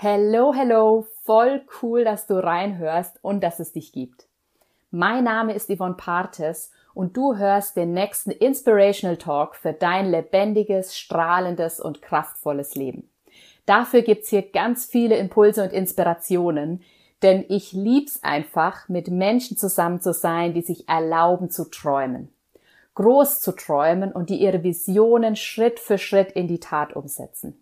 Hello, hello, voll cool, dass du reinhörst und dass es dich gibt. Mein Name ist Yvonne Partes und du hörst den nächsten Inspirational Talk für dein lebendiges, strahlendes und kraftvolles Leben. Dafür gibt's hier ganz viele Impulse und Inspirationen, denn ich lieb's einfach, mit Menschen zusammen zu sein, die sich erlauben zu träumen. Groß zu träumen und die ihre Visionen Schritt für Schritt in die Tat umsetzen.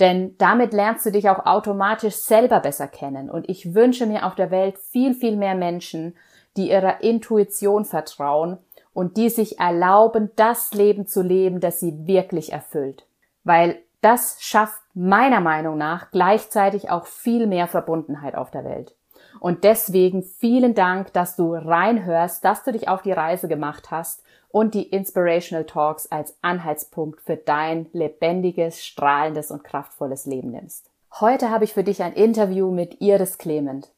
Denn damit lernst du dich auch automatisch selber besser kennen. Und ich wünsche mir auf der Welt viel, viel mehr Menschen, die ihrer Intuition vertrauen und die sich erlauben, das Leben zu leben, das sie wirklich erfüllt. Weil das schafft meiner Meinung nach gleichzeitig auch viel mehr Verbundenheit auf der Welt. Und deswegen vielen Dank, dass du reinhörst, dass du dich auf die Reise gemacht hast und die Inspirational Talks als Anhaltspunkt für dein lebendiges, strahlendes und kraftvolles Leben nimmst. Heute habe ich für dich ein Interview mit Iris Clement,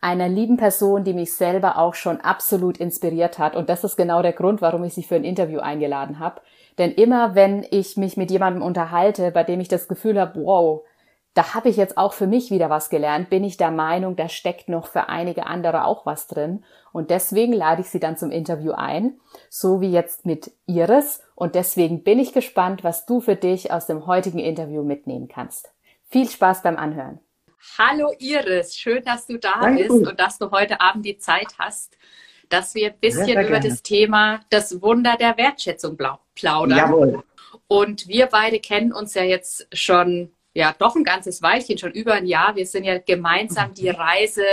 einer lieben Person, die mich selber auch schon absolut inspiriert hat. Und das ist genau der Grund, warum ich sie für ein Interview eingeladen habe. Denn immer wenn ich mich mit jemandem unterhalte, bei dem ich das Gefühl habe, wow, da habe ich jetzt auch für mich wieder was gelernt, bin ich der Meinung, da steckt noch für einige andere auch was drin. Und deswegen lade ich sie dann zum Interview ein, so wie jetzt mit Iris. Und deswegen bin ich gespannt, was du für dich aus dem heutigen Interview mitnehmen kannst. Viel Spaß beim Anhören. Hallo Iris, schön, dass du da Danke. bist und dass du heute Abend die Zeit hast, dass wir ein bisschen sehr, sehr über das Thema das Wunder der Wertschätzung plaudern. Jawohl. Und wir beide kennen uns ja jetzt schon ja doch ein ganzes Weilchen, schon über ein Jahr. Wir sind ja gemeinsam die Reise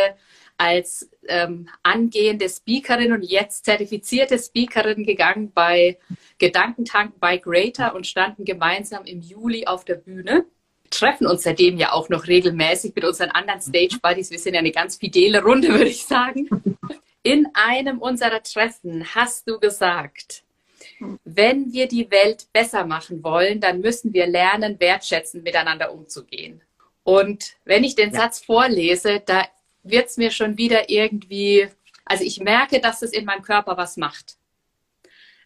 als ähm, angehende Speakerin und jetzt zertifizierte Speakerin gegangen bei Gedankentank bei Greater und standen gemeinsam im Juli auf der Bühne. Treffen uns seitdem ja auch noch regelmäßig mit unseren anderen Stage Buddies. Wir sind ja eine ganz fidele Runde, würde ich sagen. In einem unserer Treffen hast du gesagt, wenn wir die Welt besser machen wollen, dann müssen wir lernen, wertschätzend miteinander umzugehen. Und wenn ich den ja. Satz vorlese, da wird es mir schon wieder irgendwie, also ich merke, dass es in meinem Körper was macht.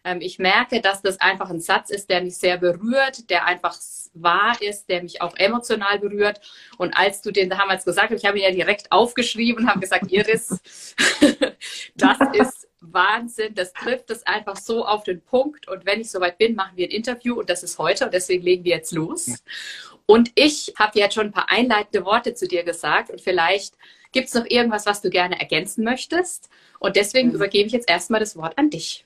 Ähm, ich merke, dass das einfach ein Satz ist, der mich sehr berührt, der einfach wahr ist, der mich auch emotional berührt. Und als du den damals gesagt hast, ich habe ihn ja direkt aufgeschrieben und habe gesagt, Iris, das ist Wahnsinn, das trifft es einfach so auf den Punkt. Und wenn ich soweit bin, machen wir ein Interview und das ist heute und deswegen legen wir jetzt los. Und ich habe jetzt schon ein paar einleitende Worte zu dir gesagt und vielleicht gibt es noch irgendwas, was du gerne ergänzen möchtest. Und deswegen mhm. übergebe ich jetzt erstmal das Wort an dich.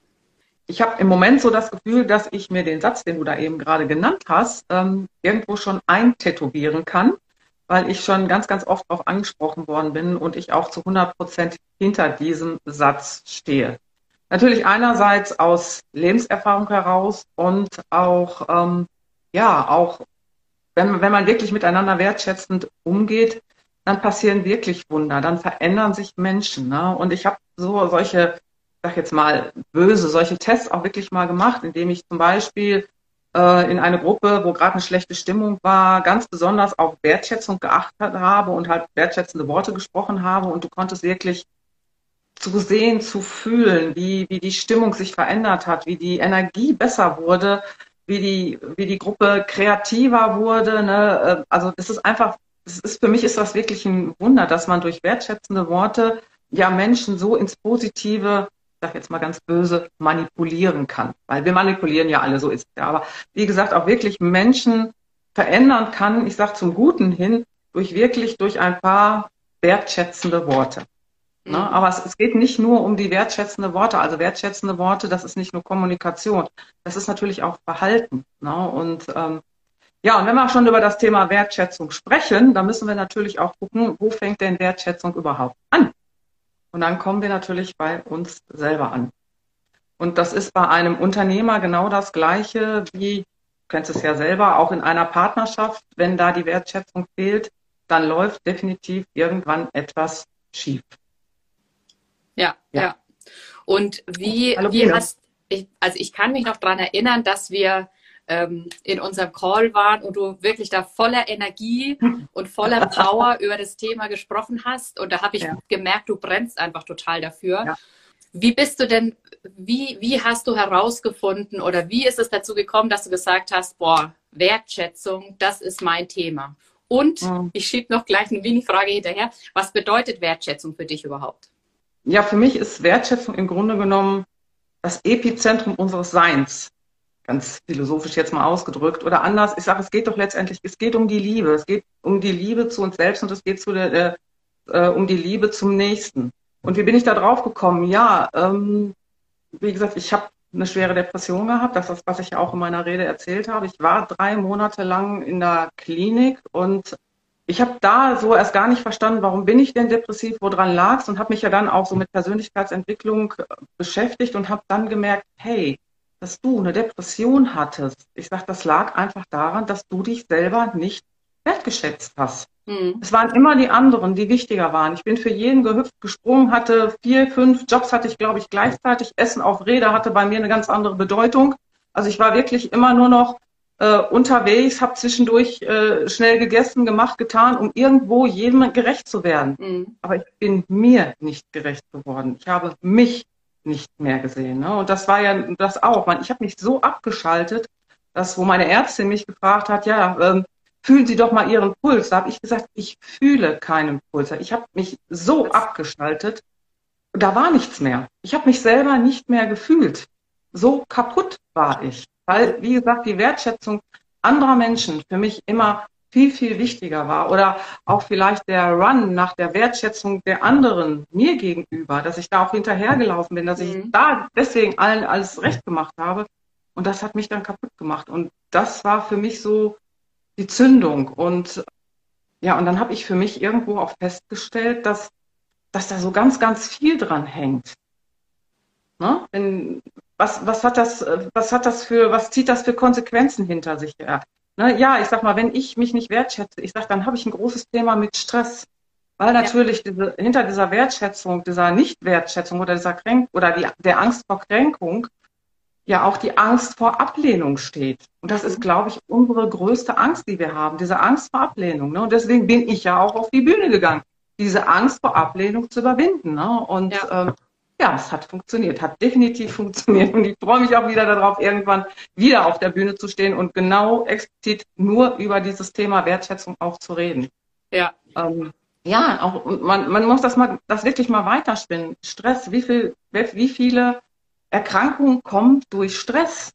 Ich habe im Moment so das Gefühl, dass ich mir den Satz, den du da eben gerade genannt hast, ähm, irgendwo schon eintätowieren kann weil ich schon ganz, ganz oft auch angesprochen worden bin und ich auch zu 100 Prozent hinter diesem Satz stehe. Natürlich einerseits aus Lebenserfahrung heraus und auch, ähm, ja, auch, wenn, wenn man wirklich miteinander wertschätzend umgeht, dann passieren wirklich Wunder, dann verändern sich Menschen. Ne? Und ich habe so solche, sag jetzt mal, böse, solche Tests auch wirklich mal gemacht, indem ich zum Beispiel äh, in eine Gruppe, wo gerade eine schlechte Stimmung war, ganz besonders auf Wertschätzung geachtet habe und halt wertschätzende Worte gesprochen habe und du konntest wirklich zu sehen, zu fühlen, wie, wie die Stimmung sich verändert hat, wie die Energie besser wurde, wie die, wie die Gruppe kreativer wurde. Ne? Äh, also das ist einfach, das ist, für mich ist das wirklich ein Wunder, dass man durch wertschätzende Worte ja Menschen so ins Positive sage jetzt mal ganz böse, manipulieren kann. Weil wir manipulieren ja alle, so ist es ja. Aber wie gesagt, auch wirklich Menschen verändern kann, ich sage zum Guten hin, durch wirklich durch ein paar wertschätzende Worte. Ne? Mhm. Aber es, es, geht nicht nur um die wertschätzende Worte. Also wertschätzende Worte, das ist nicht nur Kommunikation, das ist natürlich auch Verhalten. Ne? Und ähm, ja, und wenn wir schon über das Thema Wertschätzung sprechen, dann müssen wir natürlich auch gucken, wo fängt denn Wertschätzung überhaupt an? Und dann kommen wir natürlich bei uns selber an. Und das ist bei einem Unternehmer genau das Gleiche wie, du kennst es ja selber, auch in einer Partnerschaft. Wenn da die Wertschätzung fehlt, dann läuft definitiv irgendwann etwas schief. Ja, ja. ja. Und wie, Hallo, wie hast, ich, also ich kann mich noch daran erinnern, dass wir ähm, in unserem Call waren und du wirklich da voller Energie und voller Power über das Thema gesprochen hast. Und da habe ich ja. gemerkt, du brennst einfach total dafür. Ja. Wie bist du denn, wie, wie hast du herausgefunden oder wie ist es dazu gekommen, dass du gesagt hast, boah, Wertschätzung, das ist mein Thema? Und mhm. ich schiebe noch gleich eine Mini-Frage hinterher. Was bedeutet Wertschätzung für dich überhaupt? Ja, für mich ist Wertschätzung im Grunde genommen das Epizentrum unseres Seins. Ganz philosophisch jetzt mal ausgedrückt. Oder anders, ich sage, es geht doch letztendlich, es geht um die Liebe. Es geht um die Liebe zu uns selbst und es geht zu der, äh, um die Liebe zum Nächsten. Und wie bin ich da drauf gekommen? Ja, ähm, wie gesagt, ich habe eine schwere Depression gehabt. Das ist, was ich auch in meiner Rede erzählt habe. Ich war drei Monate lang in der Klinik und ich habe da so erst gar nicht verstanden, warum bin ich denn depressiv, woran lag's und habe mich ja dann auch so mit Persönlichkeitsentwicklung äh, beschäftigt und habe dann gemerkt, hey, dass du eine Depression hattest. Ich sage, das lag einfach daran, dass du dich selber nicht wertgeschätzt hast. Mhm. Es waren immer die anderen, die wichtiger waren. Ich bin für jeden gehüpft, gesprungen, hatte vier, fünf Jobs hatte ich, glaube ich, gleichzeitig. Essen auf Räder hatte bei mir eine ganz andere Bedeutung. Also ich war wirklich immer nur noch äh, unterwegs, habe zwischendurch äh, schnell gegessen, gemacht, getan, um irgendwo jedem gerecht zu werden. Mhm. Aber ich bin mir nicht gerecht geworden. Ich habe mich nicht mehr gesehen. Ne? Und das war ja das auch. Ich habe mich so abgeschaltet, dass wo meine Ärztin mich gefragt hat, ja, ähm, fühlen Sie doch mal Ihren Puls. Da habe ich gesagt, ich fühle keinen Puls. Ich habe mich so abgeschaltet, da war nichts mehr. Ich habe mich selber nicht mehr gefühlt. So kaputt war ich. Weil, wie gesagt, die Wertschätzung anderer Menschen für mich immer viel, viel wichtiger war. Oder auch vielleicht der Run nach der Wertschätzung der anderen mir gegenüber, dass ich da auch hinterhergelaufen bin, dass ich mhm. da deswegen allen alles recht gemacht habe. Und das hat mich dann kaputt gemacht. Und das war für mich so die Zündung. Und ja, und dann habe ich für mich irgendwo auch festgestellt, dass, dass da so ganz, ganz viel dran hängt. Ne? Wenn, was, was hat das, was hat das für, was zieht das für Konsequenzen hinter sich her? Ne? Ja, ich sag mal, wenn ich mich nicht wertschätze, ich sag, dann habe ich ein großes Thema mit Stress. Weil natürlich ja. diese, hinter dieser Wertschätzung, dieser Nichtwertschätzung oder dieser Kränk oder die, der Angst vor Kränkung ja auch die Angst vor Ablehnung steht. Und das ist, mhm. glaube ich, unsere größte Angst, die wir haben, diese Angst vor Ablehnung. Ne? Und deswegen bin ich ja auch auf die Bühne gegangen, diese Angst vor Ablehnung zu überwinden. Ne? Und ja. Ähm, ja, es hat funktioniert, hat definitiv funktioniert. Und ich freue mich auch wieder darauf, irgendwann wieder auf der Bühne zu stehen und genau explizit nur über dieses Thema Wertschätzung auch zu reden. Ja. Ähm, ja, auch man, man muss das mal, das wirklich mal weiterspinnen. Stress, wie viel, wie viele Erkrankung kommt durch Stress.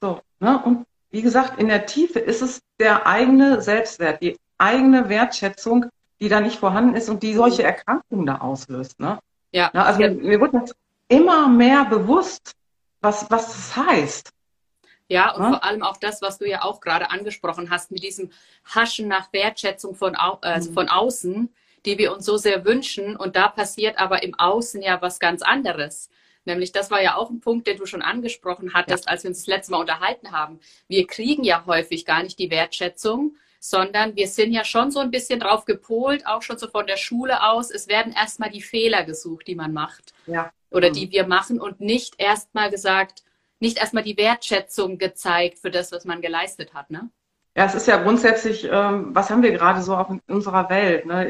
So, ne? Und wie gesagt, in der Tiefe ist es der eigene Selbstwert, die eigene Wertschätzung, die da nicht vorhanden ist und die solche Erkrankungen da auslöst. Ne? Ja. Ne? Also ja. Mir, mir das immer mehr bewusst, was, was das heißt. Ja, und ja? vor allem auch das, was du ja auch gerade angesprochen hast, mit diesem Haschen nach Wertschätzung von, au also mhm. von außen, die wir uns so sehr wünschen. Und da passiert aber im Außen ja was ganz anderes. Nämlich, das war ja auch ein Punkt, den du schon angesprochen hattest, ja. als wir uns das letzte Mal unterhalten haben. Wir kriegen ja häufig gar nicht die Wertschätzung, sondern wir sind ja schon so ein bisschen drauf gepolt, auch schon so von der Schule aus. Es werden erstmal die Fehler gesucht, die man macht. Ja. Oder mhm. die wir machen und nicht erstmal gesagt, nicht erstmal die Wertschätzung gezeigt für das, was man geleistet hat, ne? Ja, es ist ja grundsätzlich, ähm, was haben wir gerade so auch in unserer Welt? Ne?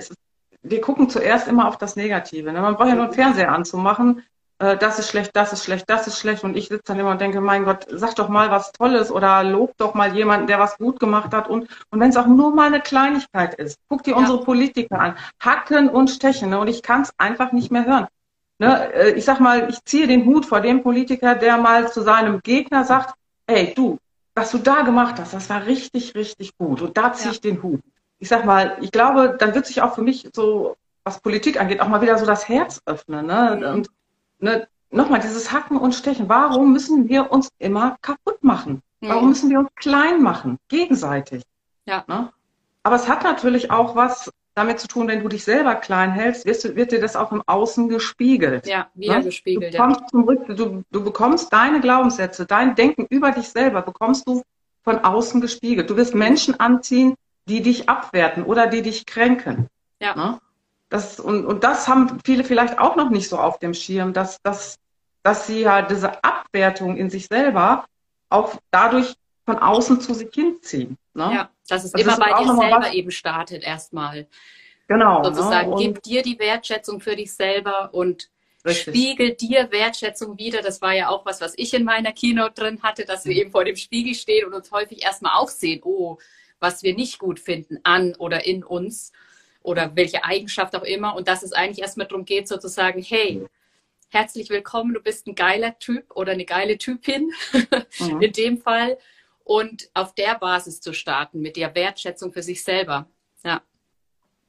Wir gucken zuerst immer auf das Negative. Ne? Man braucht ja nur einen Fernseher anzumachen äh, das ist schlecht, das ist schlecht, das ist schlecht. Und ich sitze dann immer und denke, mein Gott, sag doch mal was Tolles oder lob doch mal jemanden, der was gut gemacht hat. Und, und wenn es auch nur mal eine Kleinigkeit ist, guck dir ja. unsere Politiker an. Hacken und stechen. Ne? Und ich kann es einfach nicht mehr hören. Ne? Äh, ich sag mal, ich ziehe den Hut vor dem Politiker, der mal zu seinem Gegner sagt, ey, du, was du da gemacht hast, das war richtig, richtig gut. Und da ziehe ich den Hut. Ich sag mal, ich glaube, dann wird sich auch für mich so, was Politik angeht, auch mal wieder so das Herz öffnen. Ne? Mhm. Und ne, nochmal dieses Hacken und Stechen. Warum müssen wir uns immer kaputt machen? Warum mhm. müssen wir uns klein machen? Gegenseitig. Ja. Ne? Aber es hat natürlich auch was damit zu tun, wenn du dich selber klein hältst, wirst, wird dir das auch im Außen gespiegelt. Ja, wieder ne? gespiegelt. Du, bekommst ja. Zurück, du, du bekommst deine Glaubenssätze, dein Denken über dich selber, bekommst du von außen gespiegelt. Du wirst Menschen anziehen, die dich abwerten oder die dich kränken. Ja. Ne? Das, und, und das haben viele vielleicht auch noch nicht so auf dem Schirm, dass, dass, dass sie ja diese Abwertung in sich selber auch dadurch von außen zu sich hinziehen. Ne? Ja, dass es das immer bei dir selber was... eben startet erstmal. Genau. Ne? Sozusagen, ne? gib dir die Wertschätzung für dich selber und Richtig. Spiegel dir Wertschätzung wieder. Das war ja auch was, was ich in meiner Keynote drin hatte, dass wir mhm. eben vor dem Spiegel stehen und uns häufig erstmal auch sehen, oh, was wir nicht gut finden an oder in uns oder welche Eigenschaft auch immer. Und dass es eigentlich erstmal darum geht, sozusagen, hey, herzlich willkommen, du bist ein geiler Typ oder eine geile Typin mhm. in dem Fall. Und auf der Basis zu starten, mit der Wertschätzung für sich selber. Ja.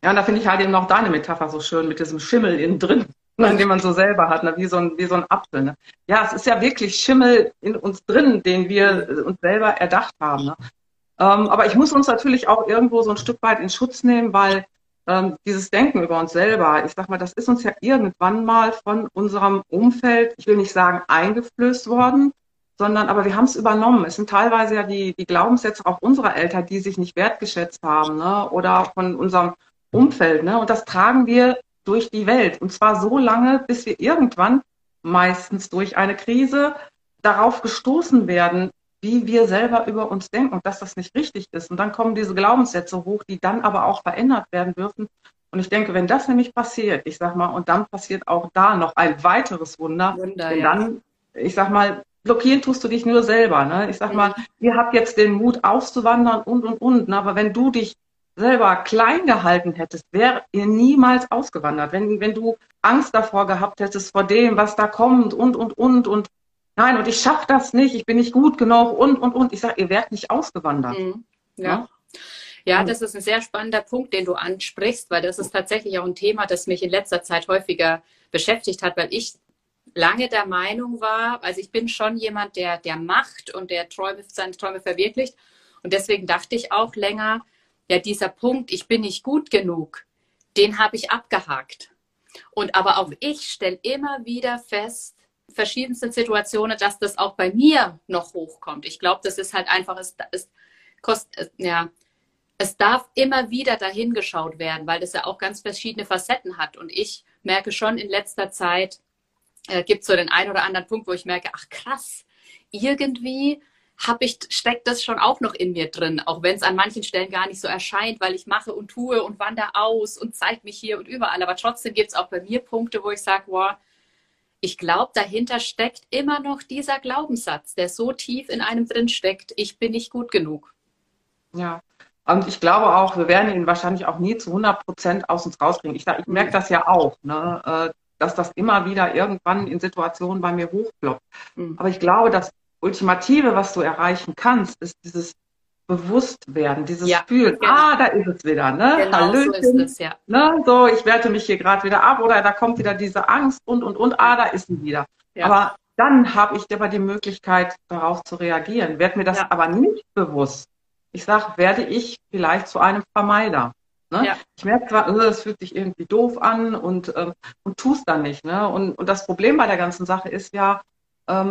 Ja, und da finde ich halt eben noch deine Metapher so schön mit diesem Schimmel innen drin, ne, den man so selber hat, ne, wie, so ein, wie so ein Apfel. Ne. Ja, es ist ja wirklich Schimmel in uns drin, den wir uns selber erdacht haben. Ne. Ähm, aber ich muss uns natürlich auch irgendwo so ein Stück weit in Schutz nehmen, weil ähm, dieses Denken über uns selber, ich sag mal, das ist uns ja irgendwann mal von unserem Umfeld, ich will nicht sagen eingeflößt worden, sondern aber wir haben es übernommen. Es sind teilweise ja die, die Glaubenssätze auch unserer Eltern, die sich nicht wertgeschätzt haben, ne? oder von unserem Umfeld. Ne? Und das tragen wir durch die Welt. Und zwar so lange, bis wir irgendwann, meistens durch eine Krise, darauf gestoßen werden, wie wir selber über uns denken und dass das nicht richtig ist. Und dann kommen diese Glaubenssätze hoch, die dann aber auch verändert werden dürfen. Und ich denke, wenn das nämlich passiert, ich sag mal, und dann passiert auch da noch ein weiteres Wunder, Wunder denn ja. dann, ich sag mal, blockieren tust du dich nur selber. Ne? Ich sag mal, mhm. ihr habt jetzt den Mut auszuwandern und und und. Ne? Aber wenn du dich selber klein gehalten hättest, wäre ihr niemals ausgewandert. Wenn, wenn du Angst davor gehabt hättest, vor dem, was da kommt und und und und nein, und ich schaffe das nicht, ich bin nicht gut genug und, und, und. Ich sage, ihr werdet nicht ausgewandert. Mhm. Ja. ja. Ja, das ist ein sehr spannender Punkt, den du ansprichst, weil das ist tatsächlich auch ein Thema, das mich in letzter Zeit häufiger beschäftigt hat, weil ich lange der Meinung war, also ich bin schon jemand, der, der macht und der Träume, seine Träume verwirklicht. Und deswegen dachte ich auch länger, ja, dieser Punkt, ich bin nicht gut genug, den habe ich abgehakt. Und aber auch ich stelle immer wieder fest, verschiedensten Situationen, dass das auch bei mir noch hochkommt. Ich glaube, das ist halt einfach, es, es kostet, ja, es darf immer wieder dahin geschaut werden, weil das ja auch ganz verschiedene Facetten hat. Und ich merke schon in letzter Zeit, äh, gibt so den einen oder anderen Punkt, wo ich merke, ach krass, irgendwie habe ich, steckt das schon auch noch in mir drin, auch wenn es an manchen Stellen gar nicht so erscheint, weil ich mache und tue und wandere aus und zeige mich hier und überall. Aber trotzdem gibt es auch bei mir Punkte, wo ich sage, wow, ich glaube, dahinter steckt immer noch dieser Glaubenssatz, der so tief in einem drin steckt, ich bin nicht gut genug. Ja, und ich glaube auch, wir werden ihn wahrscheinlich auch nie zu 100 Prozent aus uns rauskriegen. Ich, ich merke das ja auch, ne, äh, dass das immer wieder irgendwann in Situationen bei mir hochploppt. Mhm. Aber ich glaube, das Ultimative, was du erreichen kannst, ist dieses bewusst werden, dieses ja, Fühlen, genau. ah, da ist es wieder, ne? Genau Hallöchen, so ist es, ja. Ne? So, ich werte mich hier gerade wieder ab oder da kommt wieder diese Angst und und und, ah, da ist sie wieder. Ja. Aber dann habe ich aber die Möglichkeit, darauf zu reagieren. Werd mir das ja. aber nicht bewusst. Ich sage, werde ich vielleicht zu einem Vermeider. Ne? Ja. Ich merke zwar, oh, es fühlt sich irgendwie doof an und, ähm, und tust dann nicht. Ne? Und, und das Problem bei der ganzen Sache ist ja,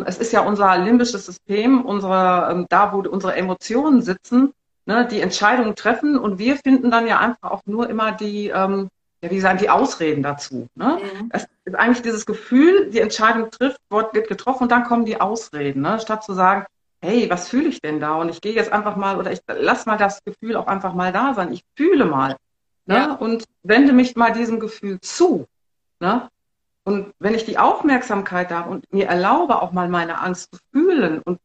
es ist ja unser limbisches System, unsere, ähm, da wo unsere Emotionen sitzen, ne, die Entscheidungen treffen und wir finden dann ja einfach auch nur immer die, ähm, ja, wie sagen, die Ausreden dazu. Ne? Mhm. Es ist eigentlich dieses Gefühl, die Entscheidung trifft, wird getroffen und dann kommen die Ausreden, ne? statt zu sagen, hey, was fühle ich denn da? Und ich gehe jetzt einfach mal oder ich lass mal das Gefühl auch einfach mal da sein. Ich fühle mal. Ne? Ja. Und wende mich mal diesem Gefühl zu. Ne? Und wenn ich die Aufmerksamkeit habe und mir erlaube, auch mal meine Angst zu fühlen, und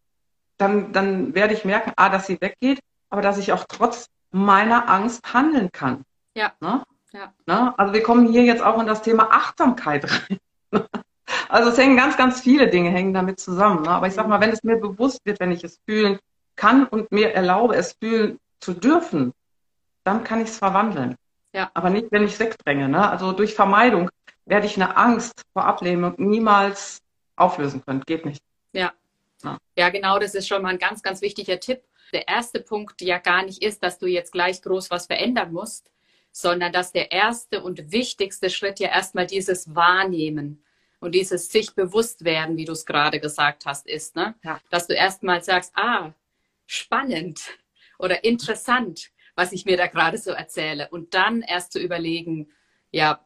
dann, dann werde ich merken, ah, dass sie weggeht, aber dass ich auch trotz meiner Angst handeln kann. Ja. Ne? ja. Ne? Also wir kommen hier jetzt auch in das Thema Achtsamkeit rein. Also es hängen ganz, ganz viele Dinge hängen damit zusammen. Ne? Aber ich sag mal, wenn es mir bewusst wird, wenn ich es fühlen kann und mir erlaube, es fühlen zu dürfen, dann kann ich es verwandeln. Ja. Aber nicht, wenn ich es wegdränge. Ne? Also durch Vermeidung werde ich eine Angst vor Ablehnung niemals auflösen können. Geht nicht. Ja. ja. Ja, genau, das ist schon mal ein ganz, ganz wichtiger Tipp. Der erste Punkt ja gar nicht ist, dass du jetzt gleich groß was verändern musst, sondern dass der erste und wichtigste Schritt ja erstmal dieses Wahrnehmen und dieses sich bewusst werden, wie du es gerade gesagt hast, ist. Ne? Ja. Dass du erstmal sagst, ah, spannend oder interessant, was ich mir da gerade so erzähle. Und dann erst zu überlegen, ja,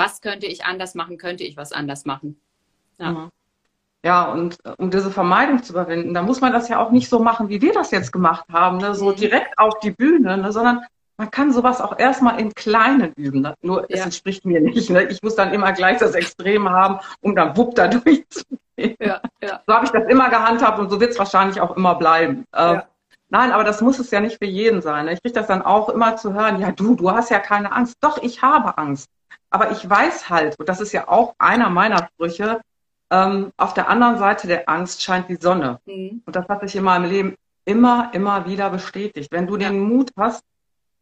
was könnte ich anders machen, könnte ich was anders machen. Ja. Mhm. Ja, und äh, um diese Vermeidung zu überwinden, da muss man das ja auch nicht so machen, wie wir das jetzt gemacht haben, ne? so mhm. direkt auf die Bühne, ne? sondern man kann sowas auch erstmal in Kleinen üben. Ne? Nur ja. es entspricht mir nicht. Ne? Ich muss dann immer gleich das Extrem haben, um dann wupp da durchzugehen. Ja, ja. So habe ich das immer gehandhabt und so wird es wahrscheinlich auch immer bleiben. Ja. Nein, aber das muss es ja nicht für jeden sein. Ich kriege das dann auch immer zu hören, ja du, du hast ja keine Angst. Doch, ich habe Angst. Aber ich weiß halt, und das ist ja auch einer meiner Sprüche, ähm, auf der anderen Seite der Angst scheint die Sonne. Mhm. Und das hat sich in meinem Leben immer, immer wieder bestätigt. Wenn du ja. den Mut hast,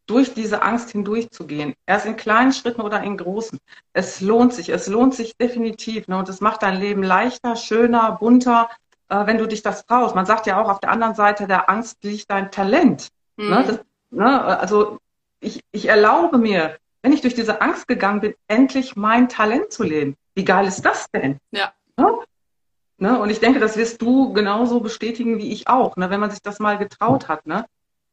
durch diese Angst hindurchzugehen, erst in kleinen Schritten oder in großen, es lohnt sich, es lohnt sich definitiv. Ne? Und es macht dein Leben leichter, schöner, bunter, äh, wenn du dich das traust. Man sagt ja auch, auf der anderen Seite der Angst liegt dein Talent. Ne? Mhm. Ne? Das, ne? Also ich, ich erlaube mir, wenn ich durch diese Angst gegangen bin, endlich mein Talent zu leben. Wie geil ist das denn? Ja. Ne? Ne? Und ich denke, das wirst du genauso bestätigen wie ich auch, ne? wenn man sich das mal getraut hat. Ne?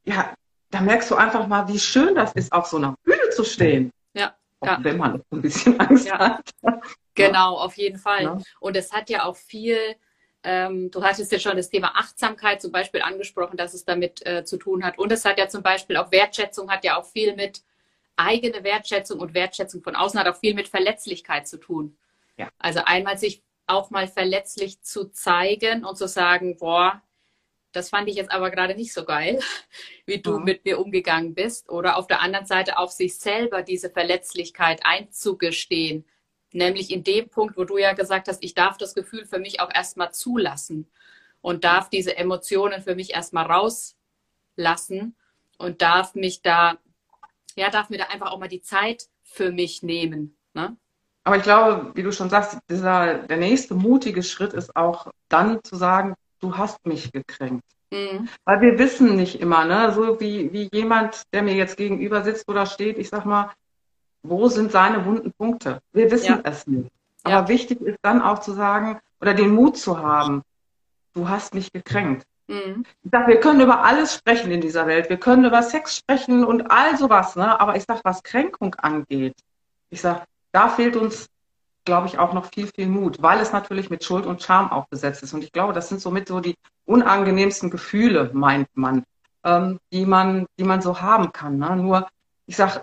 Ja, da merkst du einfach mal, wie schön das ist, auf so einer Bühne zu stehen. Ja. ja. Wenn man ein bisschen Angst ja. hat. Genau, auf jeden Fall. Ja. Und es hat ja auch viel, ähm, du hattest ja schon das Thema Achtsamkeit zum Beispiel angesprochen, dass es damit äh, zu tun hat. Und es hat ja zum Beispiel auch Wertschätzung, hat ja auch viel mit eigene Wertschätzung und Wertschätzung von außen hat auch viel mit Verletzlichkeit zu tun. Ja. Also einmal sich auch mal verletzlich zu zeigen und zu sagen, boah, das fand ich jetzt aber gerade nicht so geil, wie du ja. mit mir umgegangen bist. Oder auf der anderen Seite auch sich selber diese Verletzlichkeit einzugestehen. Nämlich in dem Punkt, wo du ja gesagt hast, ich darf das Gefühl für mich auch erstmal zulassen und darf diese Emotionen für mich erstmal rauslassen und darf mich da, ja, darf mir da einfach auch mal die Zeit für mich nehmen. Ne? Aber ich glaube, wie du schon sagst, dieser, der nächste mutige Schritt ist auch dann zu sagen, du hast mich gekränkt. Mhm. Weil wir wissen nicht immer, ne? so wie, wie jemand, der mir jetzt gegenüber sitzt oder steht, ich sag mal, wo sind seine wunden Punkte? Wir wissen ja. es nicht. Aber ja. wichtig ist dann auch zu sagen oder den Mut zu haben, du hast mich gekränkt. Mhm. Ich sag, wir können über alles sprechen in dieser Welt. Wir können über Sex sprechen und all sowas, ne? Aber ich sag, was Kränkung angeht, ich sag, da fehlt uns, glaube ich, auch noch viel, viel Mut, weil es natürlich mit Schuld und Scham auch besetzt ist. Und ich glaube, das sind somit so die unangenehmsten Gefühle, meint man, ähm, die man, die man so haben kann. Ne? Nur, ich sage,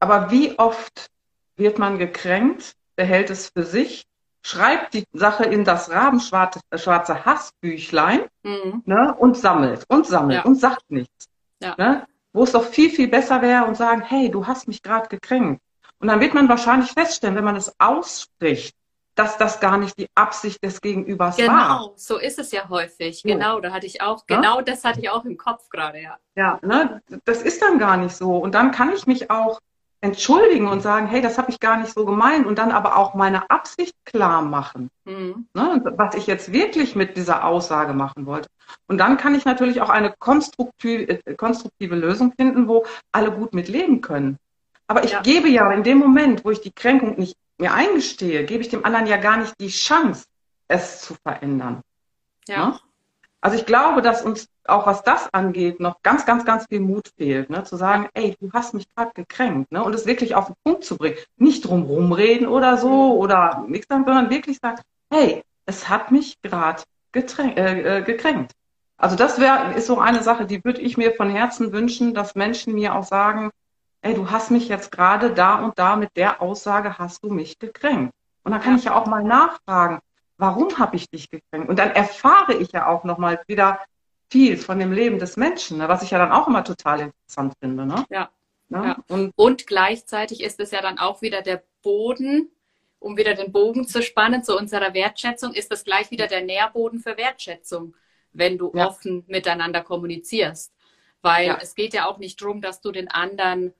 aber wie oft wird man gekränkt, behält es für sich, schreibt die Sache in das rabenschwarze schwarze Hassbüchlein mhm. ne, und sammelt und sammelt ja. und sagt nichts. Ja. Ne? Wo es doch viel, viel besser wäre und sagen, hey, du hast mich gerade gekränkt. Und dann wird man wahrscheinlich feststellen, wenn man es ausspricht, dass das gar nicht die Absicht des Gegenübers genau, war. Genau, so ist es ja häufig. So. Genau, da hatte ich auch, genau ja? das hatte ich auch im Kopf gerade, ja. Ja, ne, das ist dann gar nicht so. Und dann kann ich mich auch entschuldigen und sagen, hey, das habe ich gar nicht so gemeint und dann aber auch meine Absicht klar machen, mhm. ne, was ich jetzt wirklich mit dieser Aussage machen wollte. Und dann kann ich natürlich auch eine konstruktive, äh, konstruktive Lösung finden, wo alle gut mit leben können. Aber ich ja. gebe ja in dem Moment, wo ich die Kränkung nicht mir eingestehe, gebe ich dem anderen ja gar nicht die Chance, es zu verändern. Ja. Ne? Also ich glaube, dass uns auch was das angeht, noch ganz, ganz, ganz viel Mut fehlt, ne? zu sagen, ey, du hast mich gerade gekränkt, ne? und es wirklich auf den Punkt zu bringen. Nicht drum rumreden oder so oder nichts, sondern wirklich sagen, hey, es hat mich gerade äh, äh, gekränkt. Also das wäre ist so eine Sache, die würde ich mir von Herzen wünschen, dass Menschen mir auch sagen, ey, du hast mich jetzt gerade da und da mit der Aussage hast du mich gekränkt. Und dann kann ich ja auch mal nachfragen, warum habe ich dich gekränkt? Und dann erfahre ich ja auch nochmal wieder viel von dem Leben des Menschen, ne? was ich ja dann auch immer total interessant finde. Ne? Ja. Ne? ja. Und, und gleichzeitig ist es ja dann auch wieder der Boden, um wieder den Bogen zu spannen zu unserer Wertschätzung, ist das gleich wieder der Nährboden für Wertschätzung, wenn du ja. offen miteinander kommunizierst. Weil ja. es geht ja auch nicht darum, dass du den anderen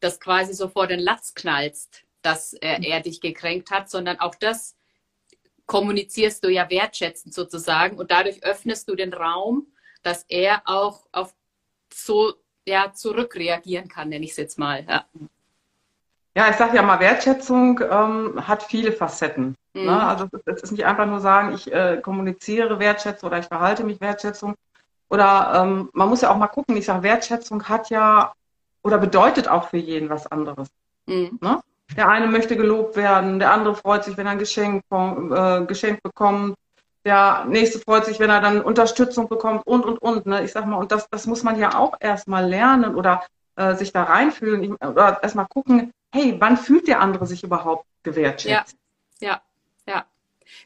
das quasi so vor den Latz knallst, dass er, er dich gekränkt hat, sondern auch das kommunizierst du ja wertschätzend sozusagen und dadurch öffnest du den Raum, dass er auch auf so ja, zurückreagieren kann, nenne ich es jetzt mal. Ja. Ja, ich sage ja mal, Wertschätzung ähm, hat viele Facetten. Mhm. Ne? Also es ist nicht einfach nur sagen, ich äh, kommuniziere Wertschätzung oder ich verhalte mich Wertschätzung. Oder ähm, man muss ja auch mal gucken, ich sage, Wertschätzung hat ja oder bedeutet auch für jeden was anderes. Mhm. Ne? Der eine möchte gelobt werden, der andere freut sich, wenn er ein Geschenk, äh, Geschenk bekommt, der nächste freut sich, wenn er dann Unterstützung bekommt und und und. Ne? Ich sag mal, und das, das muss man ja auch erstmal lernen oder äh, sich da reinfühlen ich, oder erstmal gucken, hey, wann fühlt der andere sich überhaupt gewertschätzt? Ja, ja, ja.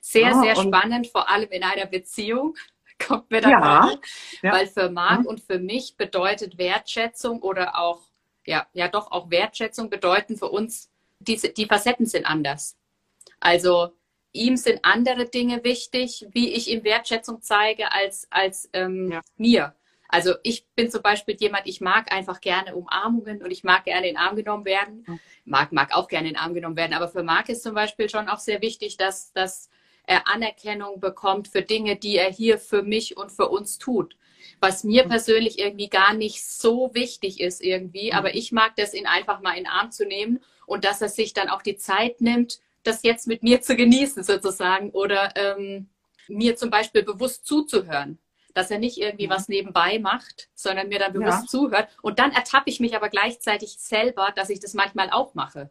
Sehr, ja, sehr spannend, vor allem in einer Beziehung kommt mir da ja. ja. Weil für Marc mhm. und für mich bedeutet Wertschätzung oder auch, ja, ja doch auch Wertschätzung bedeuten für uns, die, die Facetten sind anders. Also ihm sind andere Dinge wichtig, wie ich ihm Wertschätzung zeige, als, als ähm, ja. mir. Also ich bin zum Beispiel jemand, ich mag einfach gerne Umarmungen und ich mag gerne in den Arm genommen werden. Marc mag auch gerne in den Arm genommen werden, aber für Marc ist zum Beispiel schon auch sehr wichtig, dass, dass er Anerkennung bekommt für Dinge, die er hier für mich und für uns tut. Was mir persönlich irgendwie gar nicht so wichtig ist irgendwie, aber ich mag das, ihn einfach mal in den Arm zu nehmen und dass er sich dann auch die Zeit nimmt, das jetzt mit mir zu genießen sozusagen oder ähm, mir zum Beispiel bewusst zuzuhören. Dass er nicht irgendwie was nebenbei macht, sondern mir dann bewusst ja. zuhört. Und dann ertappe ich mich aber gleichzeitig selber, dass ich das manchmal auch mache.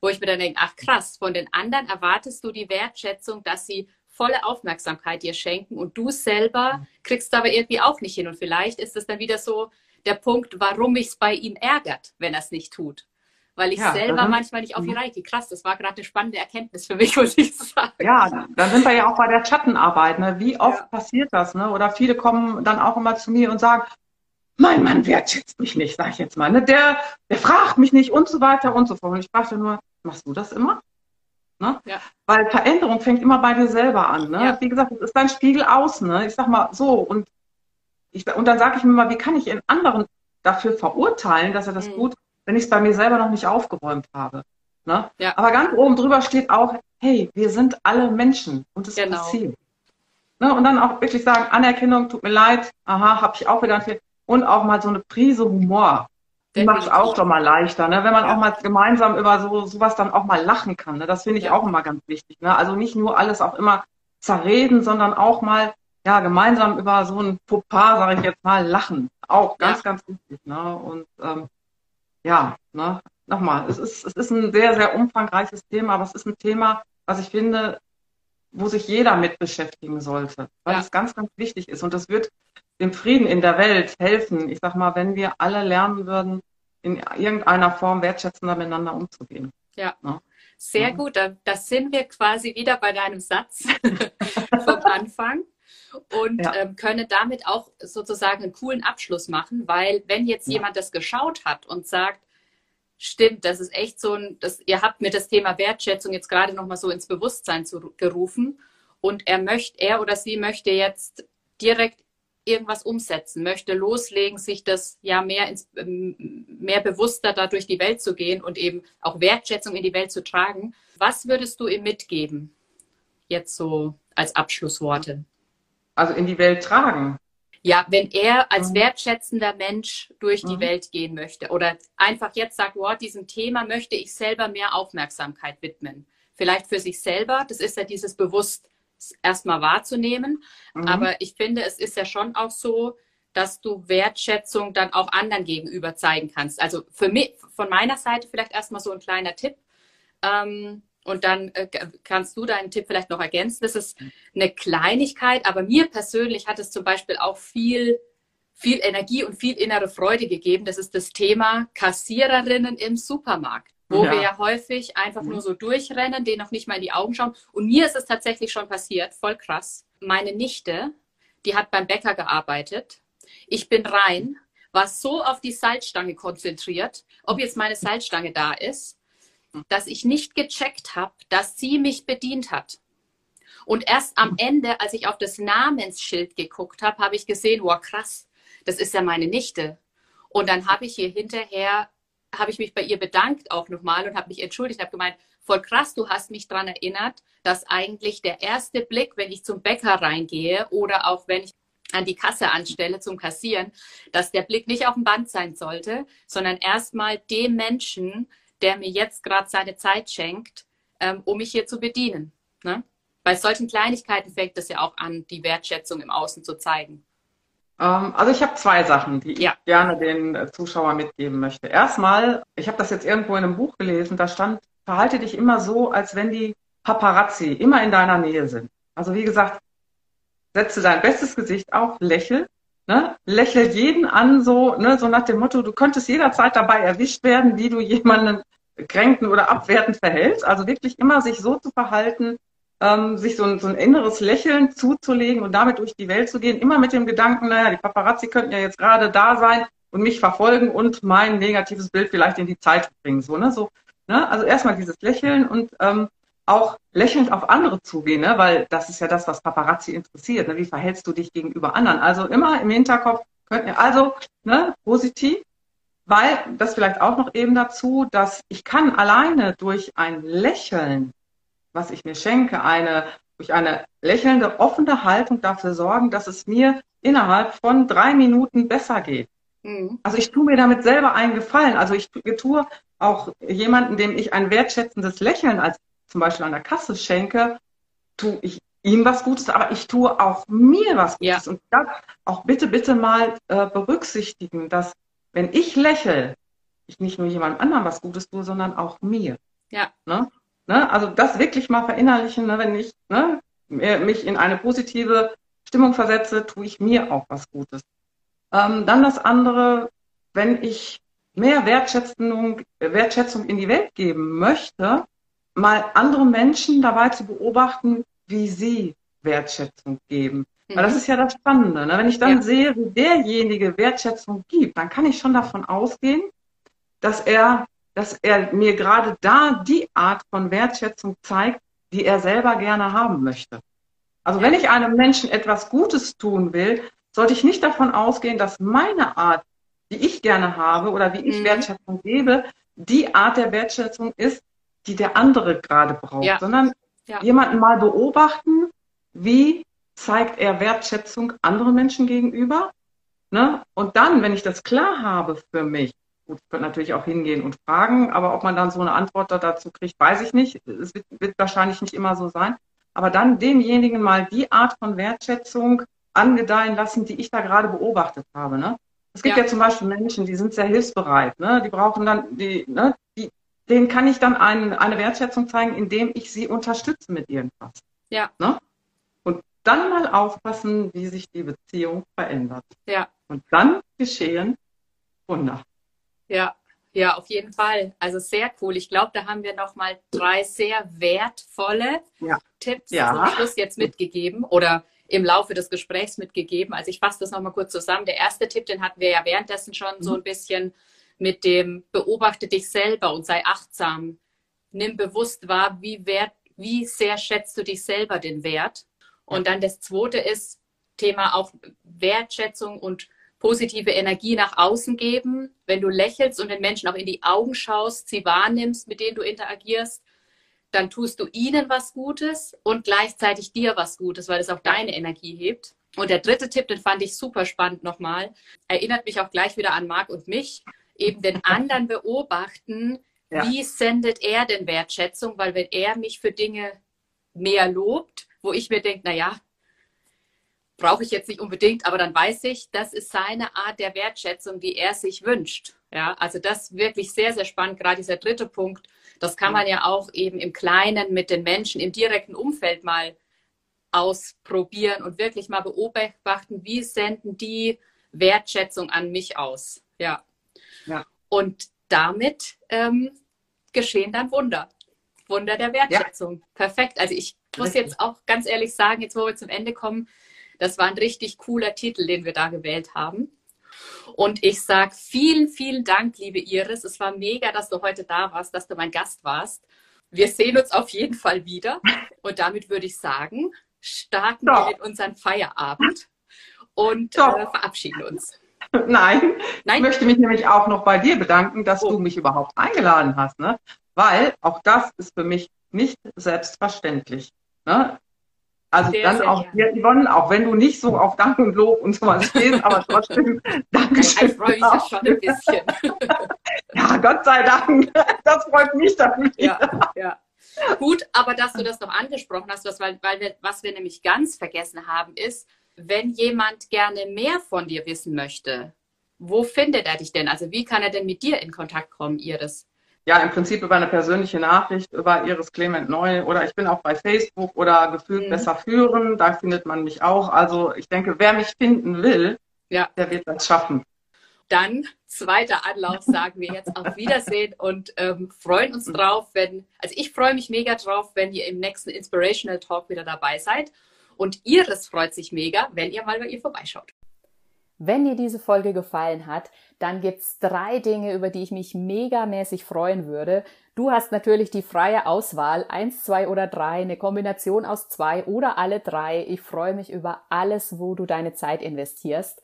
Wo ich mir dann denke, ach krass, von den anderen erwartest du die Wertschätzung, dass sie volle Aufmerksamkeit dir schenken und du selber kriegst aber irgendwie auch nicht hin. Und vielleicht ist es dann wieder so der Punkt, warum mich es bei ihm ärgert, wenn er es nicht tut weil ich ja, selber manchmal nicht auf die Reihe Krass, das war gerade eine spannende Erkenntnis für mich, muss ich sagen. Ja, dann sind wir ja auch bei der Schattenarbeit. Ne? Wie oft ja. passiert das? Ne? Oder viele kommen dann auch immer zu mir und sagen, mein Mann wertschätzt mich nicht, sag ich jetzt mal. Ne? Der, der fragt mich nicht und so weiter und so fort. Und ich fragte nur, machst du das immer? Ne? Ja. Weil Veränderung fängt immer bei dir selber an. Ne? Ja. Wie gesagt, es ist dein Spiegel außen. Ne? Ich sag mal so. Und, ich, und dann sage ich mir mal, wie kann ich in anderen dafür verurteilen, dass er das mhm. gut wenn ich es bei mir selber noch nicht aufgeräumt habe. Ne? Ja. Aber ganz oben drüber steht auch, hey, wir sind alle Menschen und es genau. passiert. Ne? Und dann auch wirklich sagen, Anerkennung, tut mir leid, aha, habe ich auch wieder. Und auch mal so eine Prise Humor. Macht es auch schon mal leichter, ne? wenn man ja. auch mal gemeinsam über so sowas dann auch mal lachen kann. Ne? Das finde ich ja. auch immer ganz wichtig. Ne? Also nicht nur alles auch immer zerreden, sondern auch mal ja gemeinsam über so ein Fauxpas, sage ich jetzt mal, lachen. Auch ganz, ja. ganz wichtig. Ne? Und ähm, ja, ne, nochmal, es ist, es ist ein sehr, sehr umfangreiches Thema, aber es ist ein Thema, was ich finde, wo sich jeder mit beschäftigen sollte, weil es ganz, ganz wichtig ist. Und das wird dem Frieden in der Welt helfen. Ich sag mal, wenn wir alle lernen würden, in irgendeiner Form wertschätzender miteinander umzugehen. Ja. Ne? Sehr ja. gut, da, sind wir quasi wieder bei deinem Satz vom Anfang und ja. ähm, können damit auch sozusagen einen coolen Abschluss machen, weil wenn jetzt ja. jemand das geschaut hat und sagt, stimmt, das ist echt so ein, das, ihr habt mir das Thema Wertschätzung jetzt gerade nochmal so ins Bewusstsein zu, gerufen und er möchte, er oder sie möchte jetzt direkt irgendwas umsetzen, möchte loslegen, sich das ja mehr ins, ähm, mehr bewusster da durch die Welt zu gehen und eben auch Wertschätzung in die Welt zu tragen. Was würdest du ihm mitgeben? Jetzt so als Abschlussworte also in die Welt tragen. Ja, wenn er als mhm. wertschätzender Mensch durch die mhm. Welt gehen möchte oder einfach jetzt sagt, wow, diesem Thema möchte ich selber mehr Aufmerksamkeit widmen. Vielleicht für sich selber, das ist ja dieses bewusst erstmal wahrzunehmen. Mhm. Aber ich finde, es ist ja schon auch so, dass du Wertschätzung dann auch anderen gegenüber zeigen kannst. Also für mich, von meiner Seite vielleicht erstmal so ein kleiner Tipp. Ähm, und dann äh, kannst du deinen Tipp vielleicht noch ergänzen. Das ist eine Kleinigkeit, aber mir persönlich hat es zum Beispiel auch viel, viel Energie und viel innere Freude gegeben. Das ist das Thema Kassiererinnen im Supermarkt, wo ja. wir ja häufig einfach nur so durchrennen, denen noch nicht mal in die Augen schauen. Und mir ist es tatsächlich schon passiert, voll krass. Meine Nichte, die hat beim Bäcker gearbeitet. Ich bin rein, war so auf die Salzstange konzentriert, ob jetzt meine Salzstange da ist dass ich nicht gecheckt habe, dass sie mich bedient hat. Und erst am Ende, als ich auf das Namensschild geguckt habe, habe ich gesehen, wow, krass, das ist ja meine Nichte. Und dann habe ich hier hinterher, habe ich mich bei ihr bedankt auch nochmal und habe mich entschuldigt, habe gemeint, voll krass, du hast mich daran erinnert, dass eigentlich der erste Blick, wenn ich zum Bäcker reingehe oder auch wenn ich an die Kasse anstelle zum Kassieren, dass der Blick nicht auf dem Band sein sollte, sondern erstmal dem Menschen, der mir jetzt gerade seine Zeit schenkt, ähm, um mich hier zu bedienen. Ne? Bei solchen Kleinigkeiten fängt es ja auch an, die Wertschätzung im Außen zu zeigen. Ähm, also ich habe zwei Sachen, die ja. ich gerne den Zuschauern mitgeben möchte. Erstmal, ich habe das jetzt irgendwo in einem Buch gelesen, da stand, verhalte dich immer so, als wenn die Paparazzi immer in deiner Nähe sind. Also wie gesagt, setze dein bestes Gesicht auf, lächel Ne? Lächel jeden an, so, ne, so nach dem Motto, du könntest jederzeit dabei erwischt werden, wie du jemanden kränken oder abwertend verhältst. Also wirklich immer sich so zu verhalten, ähm, sich so ein, so ein inneres Lächeln zuzulegen und damit durch die Welt zu gehen, immer mit dem Gedanken, naja, die Paparazzi könnten ja jetzt gerade da sein und mich verfolgen und mein negatives Bild vielleicht in die Zeit bringen. So, ne? so, ne? Also erstmal dieses Lächeln und ähm, auch lächelnd auf andere zugehen, ne? weil das ist ja das, was Paparazzi interessiert. Ne? Wie verhältst du dich gegenüber anderen? Also immer im Hinterkopf, könnt ihr also ne, positiv, weil das vielleicht auch noch eben dazu, dass ich kann alleine durch ein Lächeln was ich mir schenke, eine, durch eine lächelnde, offene Haltung dafür sorgen, dass es mir innerhalb von drei Minuten besser geht. Mhm. Also ich tue mir damit selber einen Gefallen. Also ich tue auch jemanden, dem ich ein wertschätzendes Lächeln als zum Beispiel an der Kasse schenke, tue ich ihm was Gutes, aber ich tue auch mir was Gutes. Ja. Und das auch bitte, bitte mal äh, berücksichtigen, dass wenn ich lächle, ich nicht nur jemand anderem was Gutes tue, sondern auch mir. Ja. Ne? Ne? Also das wirklich mal verinnerlichen, ne? wenn ich ne, mich in eine positive Stimmung versetze, tue ich mir auch was Gutes. Ähm, dann das andere, wenn ich mehr Wertschätzung, Wertschätzung in die Welt geben möchte, mal andere Menschen dabei zu beobachten, wie sie Wertschätzung geben. Mhm. Weil das ist ja das Spannende. Ne? Wenn ich dann ja. sehe, wie derjenige Wertschätzung gibt, dann kann ich schon davon ausgehen, dass er dass er mir gerade da die Art von Wertschätzung zeigt, die er selber gerne haben möchte. Also wenn ich einem Menschen etwas Gutes tun will, sollte ich nicht davon ausgehen, dass meine Art, die ich gerne habe oder wie ich mhm. Wertschätzung gebe, die Art der Wertschätzung ist, die der andere gerade braucht, ja. sondern ja. jemanden mal beobachten, wie zeigt er Wertschätzung anderen Menschen gegenüber. Ne? Und dann, wenn ich das klar habe für mich, Gut, ich könnte natürlich auch hingehen und fragen, aber ob man dann so eine Antwort dazu kriegt, weiß ich nicht. Es wird, wird wahrscheinlich nicht immer so sein. Aber dann demjenigen mal die Art von Wertschätzung angedeihen lassen, die ich da gerade beobachtet habe. Ne? Es gibt ja. ja zum Beispiel Menschen, die sind sehr hilfsbereit. Ne? Die brauchen dann, die, ne? die, denen kann ich dann ein, eine Wertschätzung zeigen, indem ich sie unterstütze mit irgendwas. Ja. Ne? Und dann mal aufpassen, wie sich die Beziehung verändert. Ja. Und dann geschehen Wunder. Ja, ja, auf jeden Fall. Also sehr cool. Ich glaube, da haben wir nochmal drei sehr wertvolle ja. Tipps ja. zum Schluss jetzt mitgegeben oder im Laufe des Gesprächs mitgegeben. Also ich fasse das nochmal kurz zusammen. Der erste Tipp, den hatten wir ja währenddessen schon mhm. so ein bisschen mit dem beobachte dich selber und sei achtsam. Nimm bewusst wahr, wie wert, wie sehr schätzt du dich selber den Wert. Und dann das zweite ist Thema auch Wertschätzung und positive Energie nach außen geben, wenn du lächelst und den Menschen auch in die Augen schaust, sie wahrnimmst, mit denen du interagierst, dann tust du ihnen was Gutes und gleichzeitig dir was Gutes, weil es auch deine Energie hebt. Und der dritte Tipp, den fand ich super spannend nochmal, erinnert mich auch gleich wieder an Marc und mich, eben den anderen beobachten, ja. wie sendet er denn Wertschätzung, weil wenn er mich für Dinge mehr lobt, wo ich mir denke, na ja, brauche ich jetzt nicht unbedingt, aber dann weiß ich, das ist seine Art der Wertschätzung, die er sich wünscht. Ja, also das wirklich sehr, sehr spannend, gerade dieser dritte Punkt. Das kann man ja auch eben im Kleinen mit den Menschen im direkten Umfeld mal ausprobieren und wirklich mal beobachten, wie senden die Wertschätzung an mich aus. Ja. ja. Und damit ähm, geschehen dann Wunder. Wunder der Wertschätzung. Ja. Perfekt. Also ich muss Richtig. jetzt auch ganz ehrlich sagen, jetzt wo wir zum Ende kommen, das war ein richtig cooler Titel, den wir da gewählt haben. Und ich sage vielen, vielen Dank, liebe Iris. Es war mega, dass du heute da warst, dass du mein Gast warst. Wir sehen uns auf jeden Fall wieder. Und damit würde ich sagen, starten Doch. wir in unseren Feierabend und äh, verabschieden uns. Nein, Nein, ich möchte mich nämlich auch noch bei dir bedanken, dass oh. du mich überhaupt eingeladen hast. Ne? Weil auch das ist für mich nicht selbstverständlich. Ne? Also sehr, dann sehr auch dir, Yvonne, auch wenn du nicht so auf Dank und Lob und sowas stehst, aber trotzdem, Dankeschön. Ich freue mich ja schon ein bisschen. ja, Gott sei Dank. Das freut mich dann wieder. Ja, ja. Gut, aber dass du das noch angesprochen hast, was, weil, weil wir, was wir nämlich ganz vergessen haben, ist, wenn jemand gerne mehr von dir wissen möchte, wo findet er dich denn? Also wie kann er denn mit dir in Kontakt kommen, Iris? Ja, im Prinzip über eine persönliche Nachricht über Iris Clement Neu oder ich bin auch bei Facebook oder gefühlt mhm. besser führen, da findet man mich auch. Also ich denke, wer mich finden will, ja. der wird das schaffen. Dann zweiter Anlauf sagen wir jetzt auf Wiedersehen und ähm, freuen uns drauf, wenn, also ich freue mich mega drauf, wenn ihr im nächsten Inspirational Talk wieder dabei seid. Und Iris freut sich mega, wenn ihr mal bei ihr vorbeischaut. Wenn dir diese Folge gefallen hat, dann gibt's drei Dinge, über die ich mich megamäßig freuen würde. Du hast natürlich die freie Auswahl, eins, zwei oder drei, eine Kombination aus zwei oder alle drei. Ich freue mich über alles, wo du deine Zeit investierst.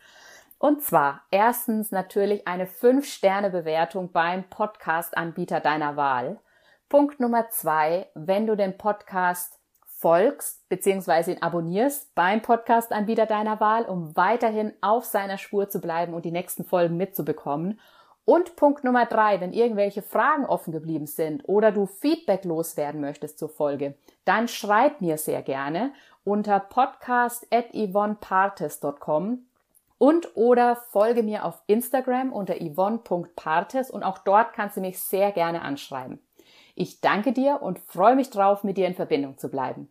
Und zwar erstens natürlich eine 5-Sterne-Bewertung beim Podcast-Anbieter deiner Wahl. Punkt Nummer zwei, wenn du den Podcast folgst bzw. ihn abonnierst beim Podcast-Anbieter deiner Wahl, um weiterhin auf seiner Spur zu bleiben und die nächsten Folgen mitzubekommen. Und Punkt Nummer drei, wenn irgendwelche Fragen offen geblieben sind oder du Feedback loswerden möchtest zur Folge, dann schreib mir sehr gerne unter podcast.yvonnepartes.com und oder folge mir auf Instagram unter yvonne.partes und auch dort kannst du mich sehr gerne anschreiben. Ich danke dir und freue mich drauf, mit dir in Verbindung zu bleiben.